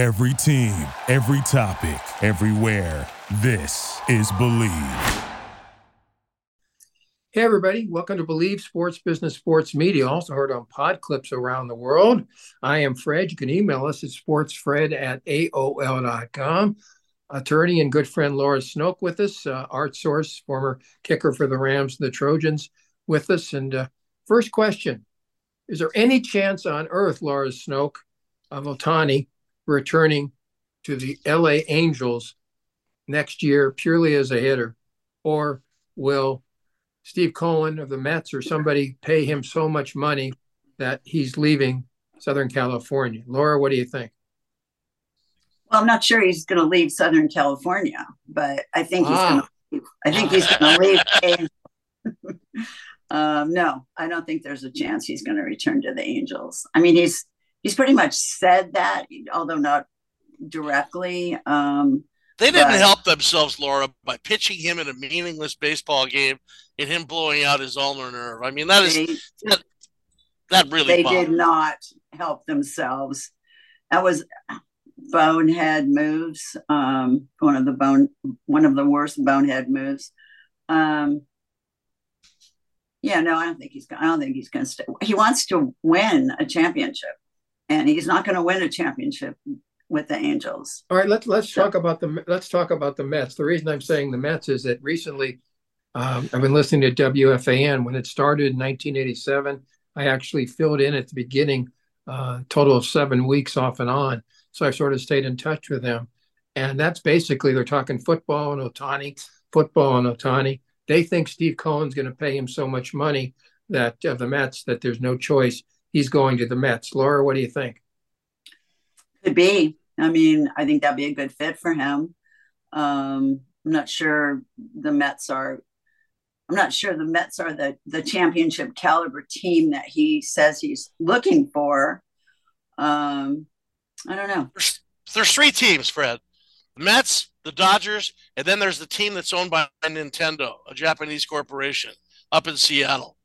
Every team, every topic, everywhere. This is Bleav. Hey, everybody. Welcome to Bleav Sports Business Sports Media, also heard on pod clips around the world. I am Fred. You can email us at sportsfred at AOL.com. Attorney and good friend Laura Snoke with us, uh, Art Sorce, former kicker for the Rams and the Trojans, with us. And uh, first question Is there any chance on earth, Laura Snoke, of Ohtani returning to the LA Angels next year purely as a hitter? Or will Steve Cohen of the Mets or somebody pay him so much money that he's leaving Southern California? Laura, what do you think? Well, I'm not sure he's going to leave Southern California, but I think he's ah. going to. I think he's going to leave. um, no, I don't think there's a chance he's going to return to the Angels. I mean, he's he's pretty much said that, although not directly. Um, they didn't but, help themselves, Laura, by pitching him in a meaningless baseball game and him blowing out his ulnar nerve. I mean, that is they, that, that really. They did not help themselves. That was bonehead moves. Um, one of the bone, one of the worst bonehead moves. Um, yeah, no, I don't think he's. I don't think he's going to stay. He wants to win a championship, and he's not going to win a championship with the Angels. All right, let's let's so, talk about the let's talk about the Mets. The reason I'm saying the Mets is that recently um, I've been listening to WFAN when it started in 1987. I actually filled in at the beginning, uh, total of seven weeks off and on. So I sort of stayed in touch with them, and that's basically they're talking football and Ohtani, football and Ohtani. They think Steve Cohen's going to pay him so much money that of uh, the Mets that there's no choice. He's going to the Mets. Laura, what do you think? Could be. I mean, I think that'd be a good fit for him. Um, I'm not sure the Mets are. I'm not sure the Mets are the the championship caliber team that he says he's looking for. Um, I don't know. There's, there's three teams, Fred. The Mets, the Dodgers, and then there's the team that's owned by Nintendo, a Japanese corporation up in Seattle.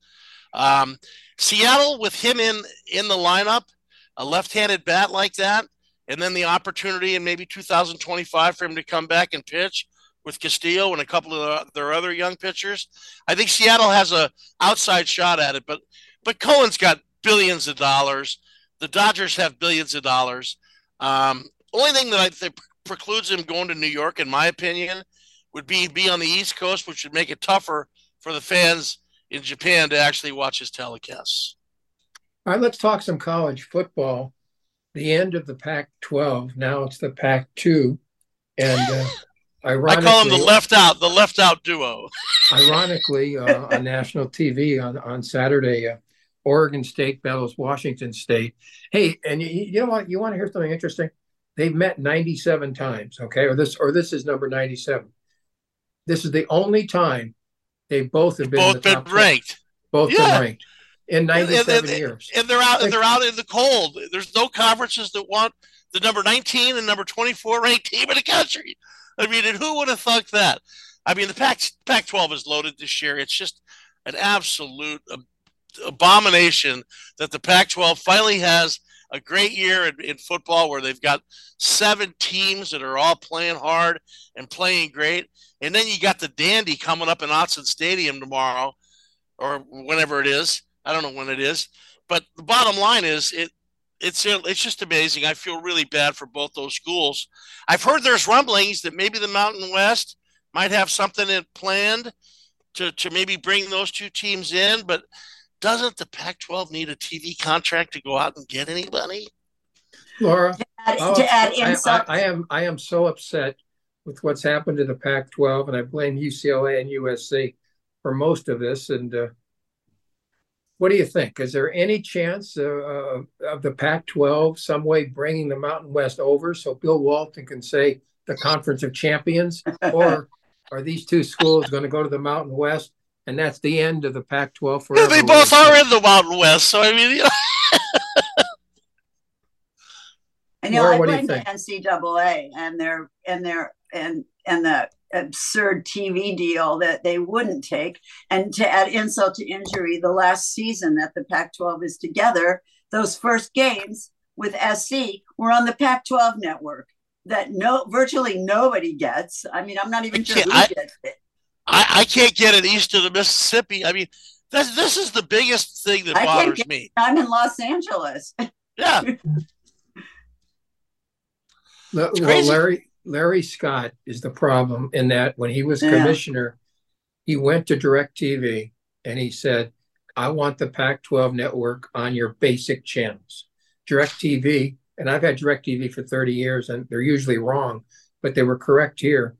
Um, Seattle with him in in the lineup, a left-handed bat like that, and then the opportunity in maybe 2025 for him to come back and pitch with Castillo and a couple of their other young pitchers. I think Seattle has a outside shot at it, but but Cohen's got billions of dollars. The Dodgers have billions of dollars. Um, only thing that I think precludes him going to New York, in my opinion, would be be on the East Coast, which would make it tougher for the fans in Japan to actually watch his telecasts. All right, let's talk some college football the end of the Pac-12. Now it's the Pac-2, and uh, ironically, I call them the left out, the left out duo. ironically, uh, on national TV on on Saturday, uh, Oregon State battles Washington State. Hey, and you, you know what? You want to hear something interesting? They've met 97 times. Okay, or this or this is number 97. This is the only time they both have been both been ranked. Both yeah. been ranked in 97 and, and, years. And they're out. And they're out in the cold. There's no conferences that want the number 19 and number 24 ranked team in the country. I mean, and who would have thought that? I mean, the Pac Pac-12 is loaded this year. It's just an absolute abomination that the Pac-12 finally has a great year in, in, football where they've got seven teams that are all playing hard and playing great. And then you got the Dandy coming up in Autzen Stadium tomorrow or whenever it is. I don't know when it is, but the bottom line is it. It's it's just amazing. I feel really bad for both those schools. I've heard there's rumblings that maybe the Mountain West might have something in planned to to maybe bring those two teams in, but doesn't the Pac-12 need a TV contract to go out and get anybody? Laura, to add, oh, to add I, I, I, am I am so upset with what's happened to the Pac-12, and I blame UCLA and USC for most of this. And uh, what do you think? Is there any chance uh, of the Pac 12 some way bringing the Mountain West over so Bill Walton can say the Conference of Champions? or are these two schools going to go to the Mountain West and that's the end of the Pac 12 forever? They both are in the Mountain West. So, I mean, you know. I know I blame the NCAA and their and their and and the absurd TV deal that they wouldn't take. And to add insult to injury, the last season that the Pac 12 is together, those first games with SC were on the Pac-12 network that no virtually nobody gets. I mean, I'm not even sure who I, gets it. I, I can't get it east of the Mississippi. I mean, this this is the biggest thing that I can't bothers get- me. I'm in Los Angeles. Yeah, Well. Larry Larry Scott is the problem in that when he was Yeah. commissioner, he went to DirecTV and he said, "I want the Pac-12 network on your basic channels." DirecTV, and I've had DirecTV for 30 years, and they're usually wrong, but they were correct here.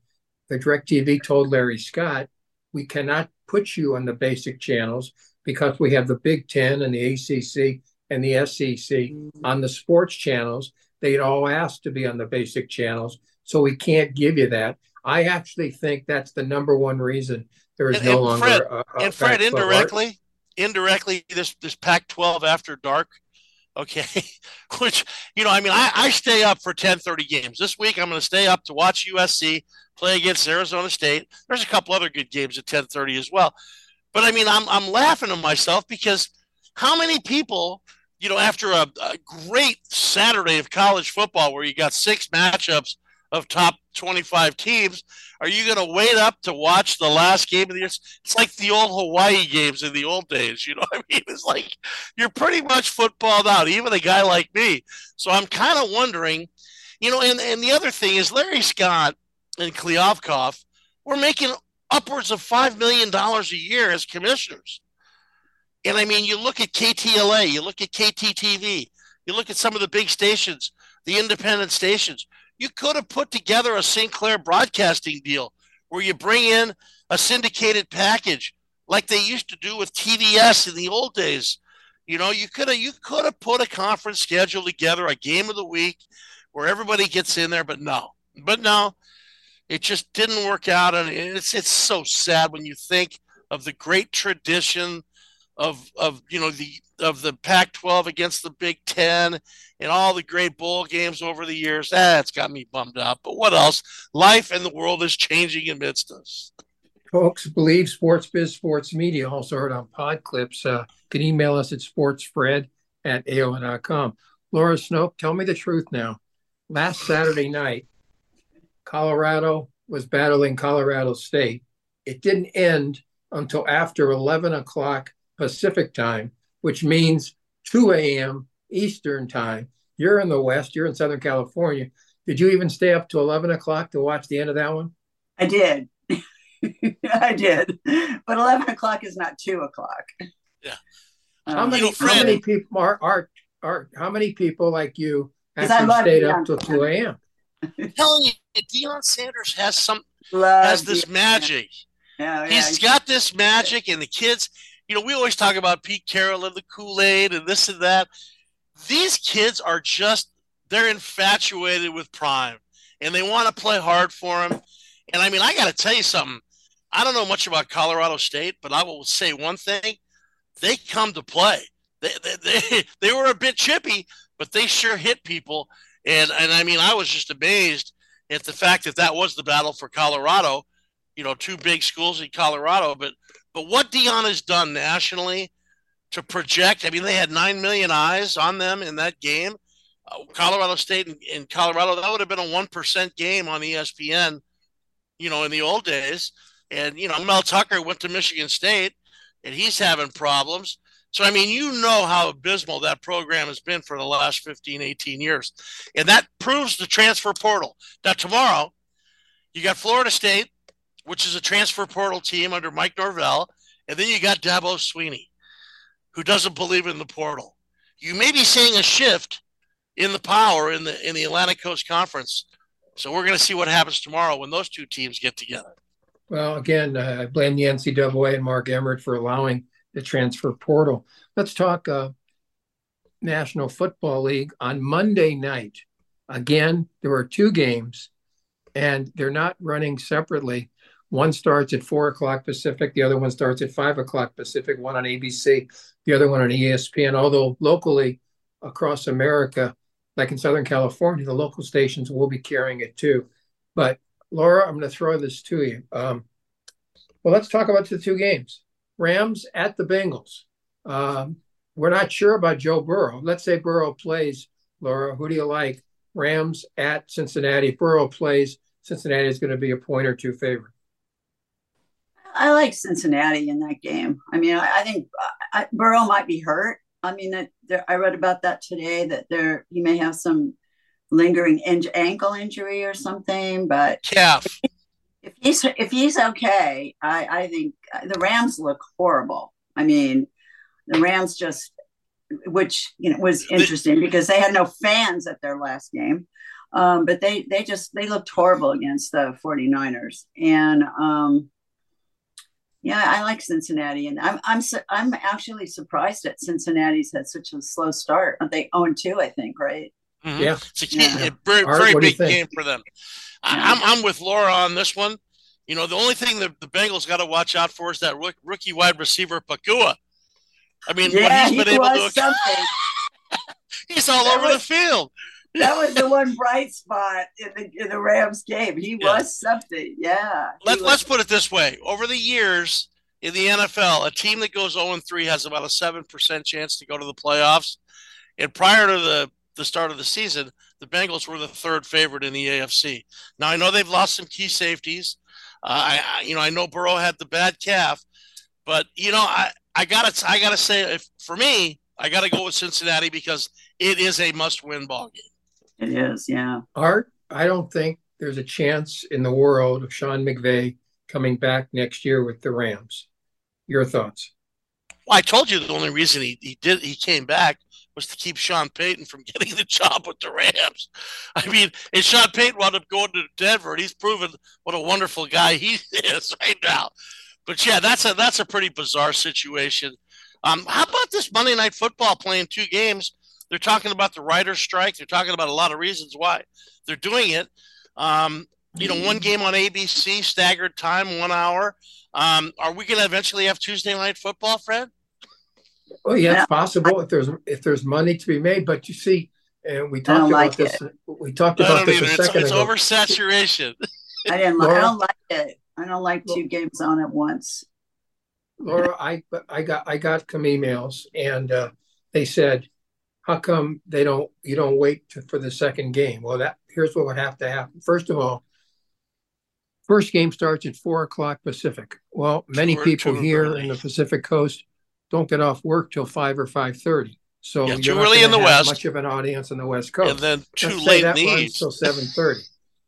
The DirecTV told Larry Scott, "We cannot put you on the basic channels because we have the Big Ten and the ACC and the SEC mm. on the sports channels." they'd all asked to be on the basic channels, so we can't give you that. I actually think that's the number one reason there is And- no and longer Fred- a, a and Fred, Pac-12 art. indirectly, indirectly, this this Pac-12 after dark, okay, which you know, I mean, I, I stay up for 10:30 games this week. I'm going to stay up to watch USC play against Arizona State. There's a couple other good games at 10:30 as well, but I mean, I'm I'm laughing to myself because how many people, you know, after a, a great Saturday of college football where you got six matchups of top 25 teams, are you going to wait up to watch the last game of the year? It's like the old Hawaii games in the old days. You know what I mean? It's like you're pretty much footballed out, even a guy like me. So I'm kind of wondering, you know, and, and the other thing is Larry Scott and Kliavkoff were making upwards of $5 million a year as commissioners. And I mean, you look at KTLA, you look at KTTV, you look at some of the big stations, the independent stations. You could have put together a Sinclair broadcasting deal where you bring in a syndicated package like they used to do with TVS in the old days. You know, you could have you could have put a conference schedule together, a game of the week where everybody gets in there, but no. But no, it just didn't work out and it's it's so sad when you think of the great tradition of of you know the of the Pac-12 against the Big 10 and all the great bowl games over the years. That's got me bummed out. But what else? Life and the world is changing amidst us. Folks, Bleav Sports Biz Sports Media, also heard on Pod Clips. Uh, can email us at sportsfred at AOL.com. Laura Snoke, tell me the truth now. Last Saturday night, Colorado was battling Colorado State. It didn't end until after 11 o'clock Pacific time, which means 2 a.m. Eastern time. You're in the West, you're in Southern California. Did you even stay up to 11 o'clock to watch the end of that one? I did. I did. But 11 o'clock is not 2 o'clock. Yeah. How Um, many, how many people are, are, are, how many people like you I actually stayed Deion up till 2 a.m.? telling you, Deion Sanders has some love has this the- magic. Yeah, yeah. He's got this magic, and the kids, you know, we always talk about Pete Carroll and the Kool Aid and this and that. These kids are just, they're infatuated with Prime and they want to play hard for him. And I mean, I got to tell you something. I don't know much about Colorado State, but I will say one thing they come to play. They, they, they, they were a bit chippy, but they sure hit people. And, and I mean, I was just amazed at the fact that that was the battle for Colorado you know, two big schools in Colorado. But but what Deion has done nationally to project, I mean, they had nine million eyes on them in that game. Uh, Colorado State and Colorado, that would have been a one percent game on ESPN, you know, in the old days. And you know, Mel Tucker went to Michigan State, and he's having problems. So, I mean, you know how abysmal that program has been for the last 15, 18 years. And that proves the transfer portal. Now, tomorrow, you got Florida State, which is a transfer portal team under Mike Norvell. And then you got Dabo Swinney, who doesn't believe in the portal. You may be seeing a shift in the power in the in the Atlantic Coast Conference. So we're going to see what happens tomorrow when those two teams get together. Well, again, uh, I blame the NCAA and Mark Emmert for allowing the transfer portal. Let's talk uh, National Football League on Monday night. Again, there are two games, and they're not running separately. One starts at four o'clock Pacific, the other one starts at five o'clock Pacific, one on ABC, the other one on ESPN. Although locally across America, like in Southern California, the local stations will be carrying it too. But Laura, I'm going to throw this to you. Um, well, let's talk about the two games. Rams at the Bengals. Um, we're not sure about Joe Burrow. Let's say Burrow plays Laura, who do you like? Rams at Cincinnati. Burrow plays. Cincinnati is going to be a point or two favorite. I like Cincinnati in that game. I mean, I, I think I, Burrow might be hurt. I mean, that I read about that today that there he may have some lingering in, ankle injury or something, but calf. If he's if he's okay, I I think the Rams look horrible. I mean, the Rams just, which you know was interesting because they had no fans at their last game, um, but they they just they looked horrible against the 49ers and. Um, yeah, I like Cincinnati, and I'm I'm I'm actually surprised that Cincinnati's had such a slow start. They own 2, I think, right? Mm-hmm. Yeah, it's a, yeah. a very, Art, very big game for them. I, am I'm with Laura on this one. You know, the only thing that the Bengals got to watch out for is that rookie wide receiver Nacua. I mean, yeah, what he's been he able to something. he's all that over was, the field. That was the one bright spot in the in the Rams game. He yeah. was something. Yeah. Let, was. Let's put it this way: over the years in the NFL, a team that goes 0 3 has about a seven percent chance to go to the playoffs. And prior to the the start of the season, the Bengals were the third favorite in the AFC. Now I know they've lost some key safeties. Uh, I, you know, I know Burrow had the bad calf, but you know, I, I gotta, I gotta say, if for me, I gotta go with Cincinnati because it is a must-win ball game. It is, yeah. Art, I don't think there's a chance in the world of Sean McVay coming back next year with the Rams. Your thoughts? Well, I told you the only reason he, he did he came back was to keep Sean Payton from getting the job with the Rams. I mean, and Sean Payton wound up going to Denver, and he's proven what a wonderful guy he is right now. But yeah, that's a that's a pretty bizarre situation. Um, how about this Monday Night Football playing two games? They're talking about the writers' strike. They're talking about a lot of reasons why they're doing it. Um, you know, one game on ABC, staggered time, one hour. Um, are we going to eventually have Tuesday Night Football, Fred? Oh yeah, it's possible if there's if there's money to be made. But you see, and we talked about like this. It. We talked about this a it's, second it's ago. oversaturation. I didn't. Laura, I don't like it. I don't like two games on at once. Laura, I I got I got some emails, and uh, they said, "How come they don't you don't wait to, for the second game?" Well, that here's what would have to happen. First of all, first game starts at four o'clock Pacific. Well, many people here in the Pacific Coast don't get off work till five or five thirty. So yeah, too early in the West. Much of an audience in the West Coast, and then too Let's late that runs till seven thirty.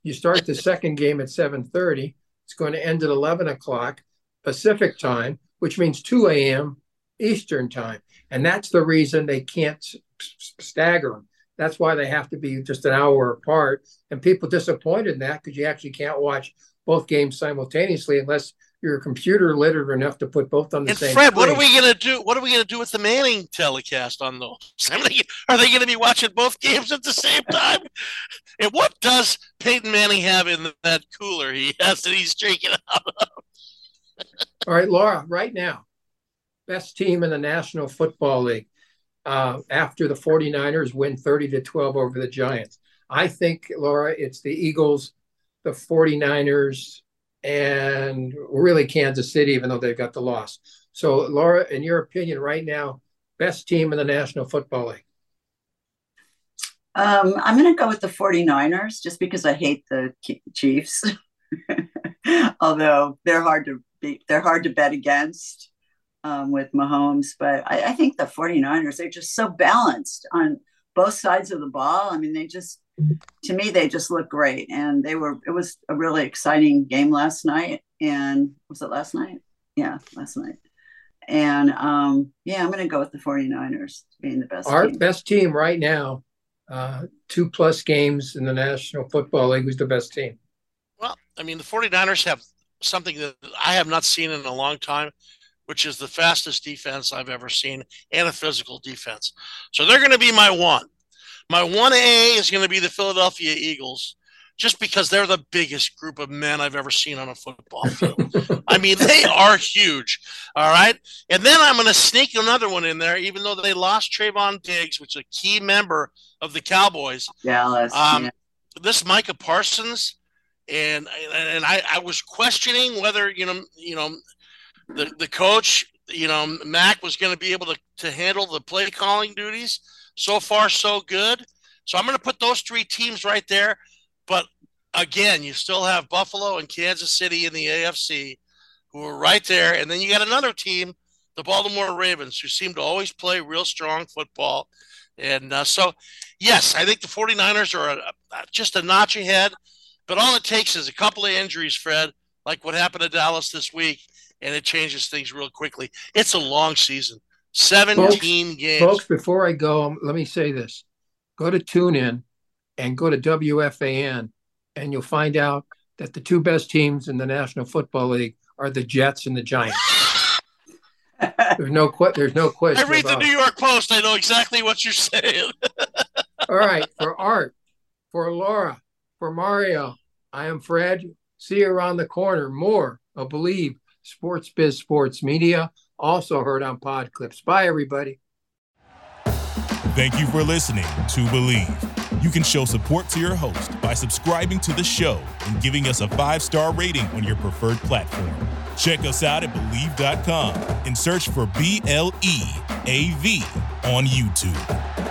You start the second game at seven thirty. It's going to end at eleven o'clock Pacific time, which means two a.m. Eastern time, and that's the reason they can't stagger them. That's why they have to be just an hour apart. And people disappointed in that because you actually can't watch both games simultaneously unless you're computer literate enough to put both on the and same. Fred, screen. what are we gonna do? What are we gonna do with the Manning telecast on those? Are they gonna be watching both games at the same time? and what does Peyton Manning have in that cooler he has that he's drinking out of? All right, Laura, right now, best team in the National Football League uh, after the 49ers win 30 to 12 over the Giants. I think, Laura, it's the Eagles, the 49ers, and really Kansas City, even though they've got the loss. So, Laura, in your opinion, right now, best team in the National Football League? Um, I'm going to go with the 49ers just because I hate the Chiefs. Although they're hard to they're hard to bet against um, with Mahomes. But I, I think the 49ers, they're just so balanced on both sides of the ball. I mean, they just to me, they just look great. And they were, it was a really exciting game last night. And was it last night? Yeah, last night. And um, yeah, I'm going to go with the 49ers being the best. Our team. best team right now, uh, two plus games in the National Football League. Who's the best team? Well, I mean, the 49ers have something that I have not seen in a long time, which is the fastest defense I've ever seen and a physical defense. So they're going to be my one. My 1A is going to be the Philadelphia Eagles just because they're the biggest group of men I've ever seen on a football field. I mean, they are huge. All right. And then I'm going to sneak another one in there, even though they lost Trevon Diggs, which is a key member of the Cowboys. Dallas. Um, yeah. This Micah Parsons, and and I, I was questioning whether you know you know the the coach you know Mac was going to be able to to handle the play calling duties so far so good. So I'm going to put those three teams right there. But again, you still have Buffalo and Kansas City in the AFC who are right there. And then you got another team, the Baltimore Ravens, who seem to always play real strong football. And uh, so, yes, I think the 49ers are a, a, just a notch ahead. But all it takes is a couple of injuries, Fred, like what happened to Dallas this week, and it changes things real quickly. It's a long season, 17 folks, games. Folks, before I go, um, let me say this go to TuneIn and go to WFAN, and you'll find out that the two best teams in the National Football League are the Jets and the Giants. there's no que- there's no question. I read the New York Post. I know exactly what you're saying. All right, for Art, for Laura, for Mario, I am Fred. See you around the corner. More I Bleav Sports Biz Sports Media, also heard on Pod Clips. Bye, everybody. Thank you for listening to Bleav. You can show support to your host by subscribing to the show and giving us a five star rating on your preferred platform. Check us out at Bleav.com and search for B L E A V on YouTube.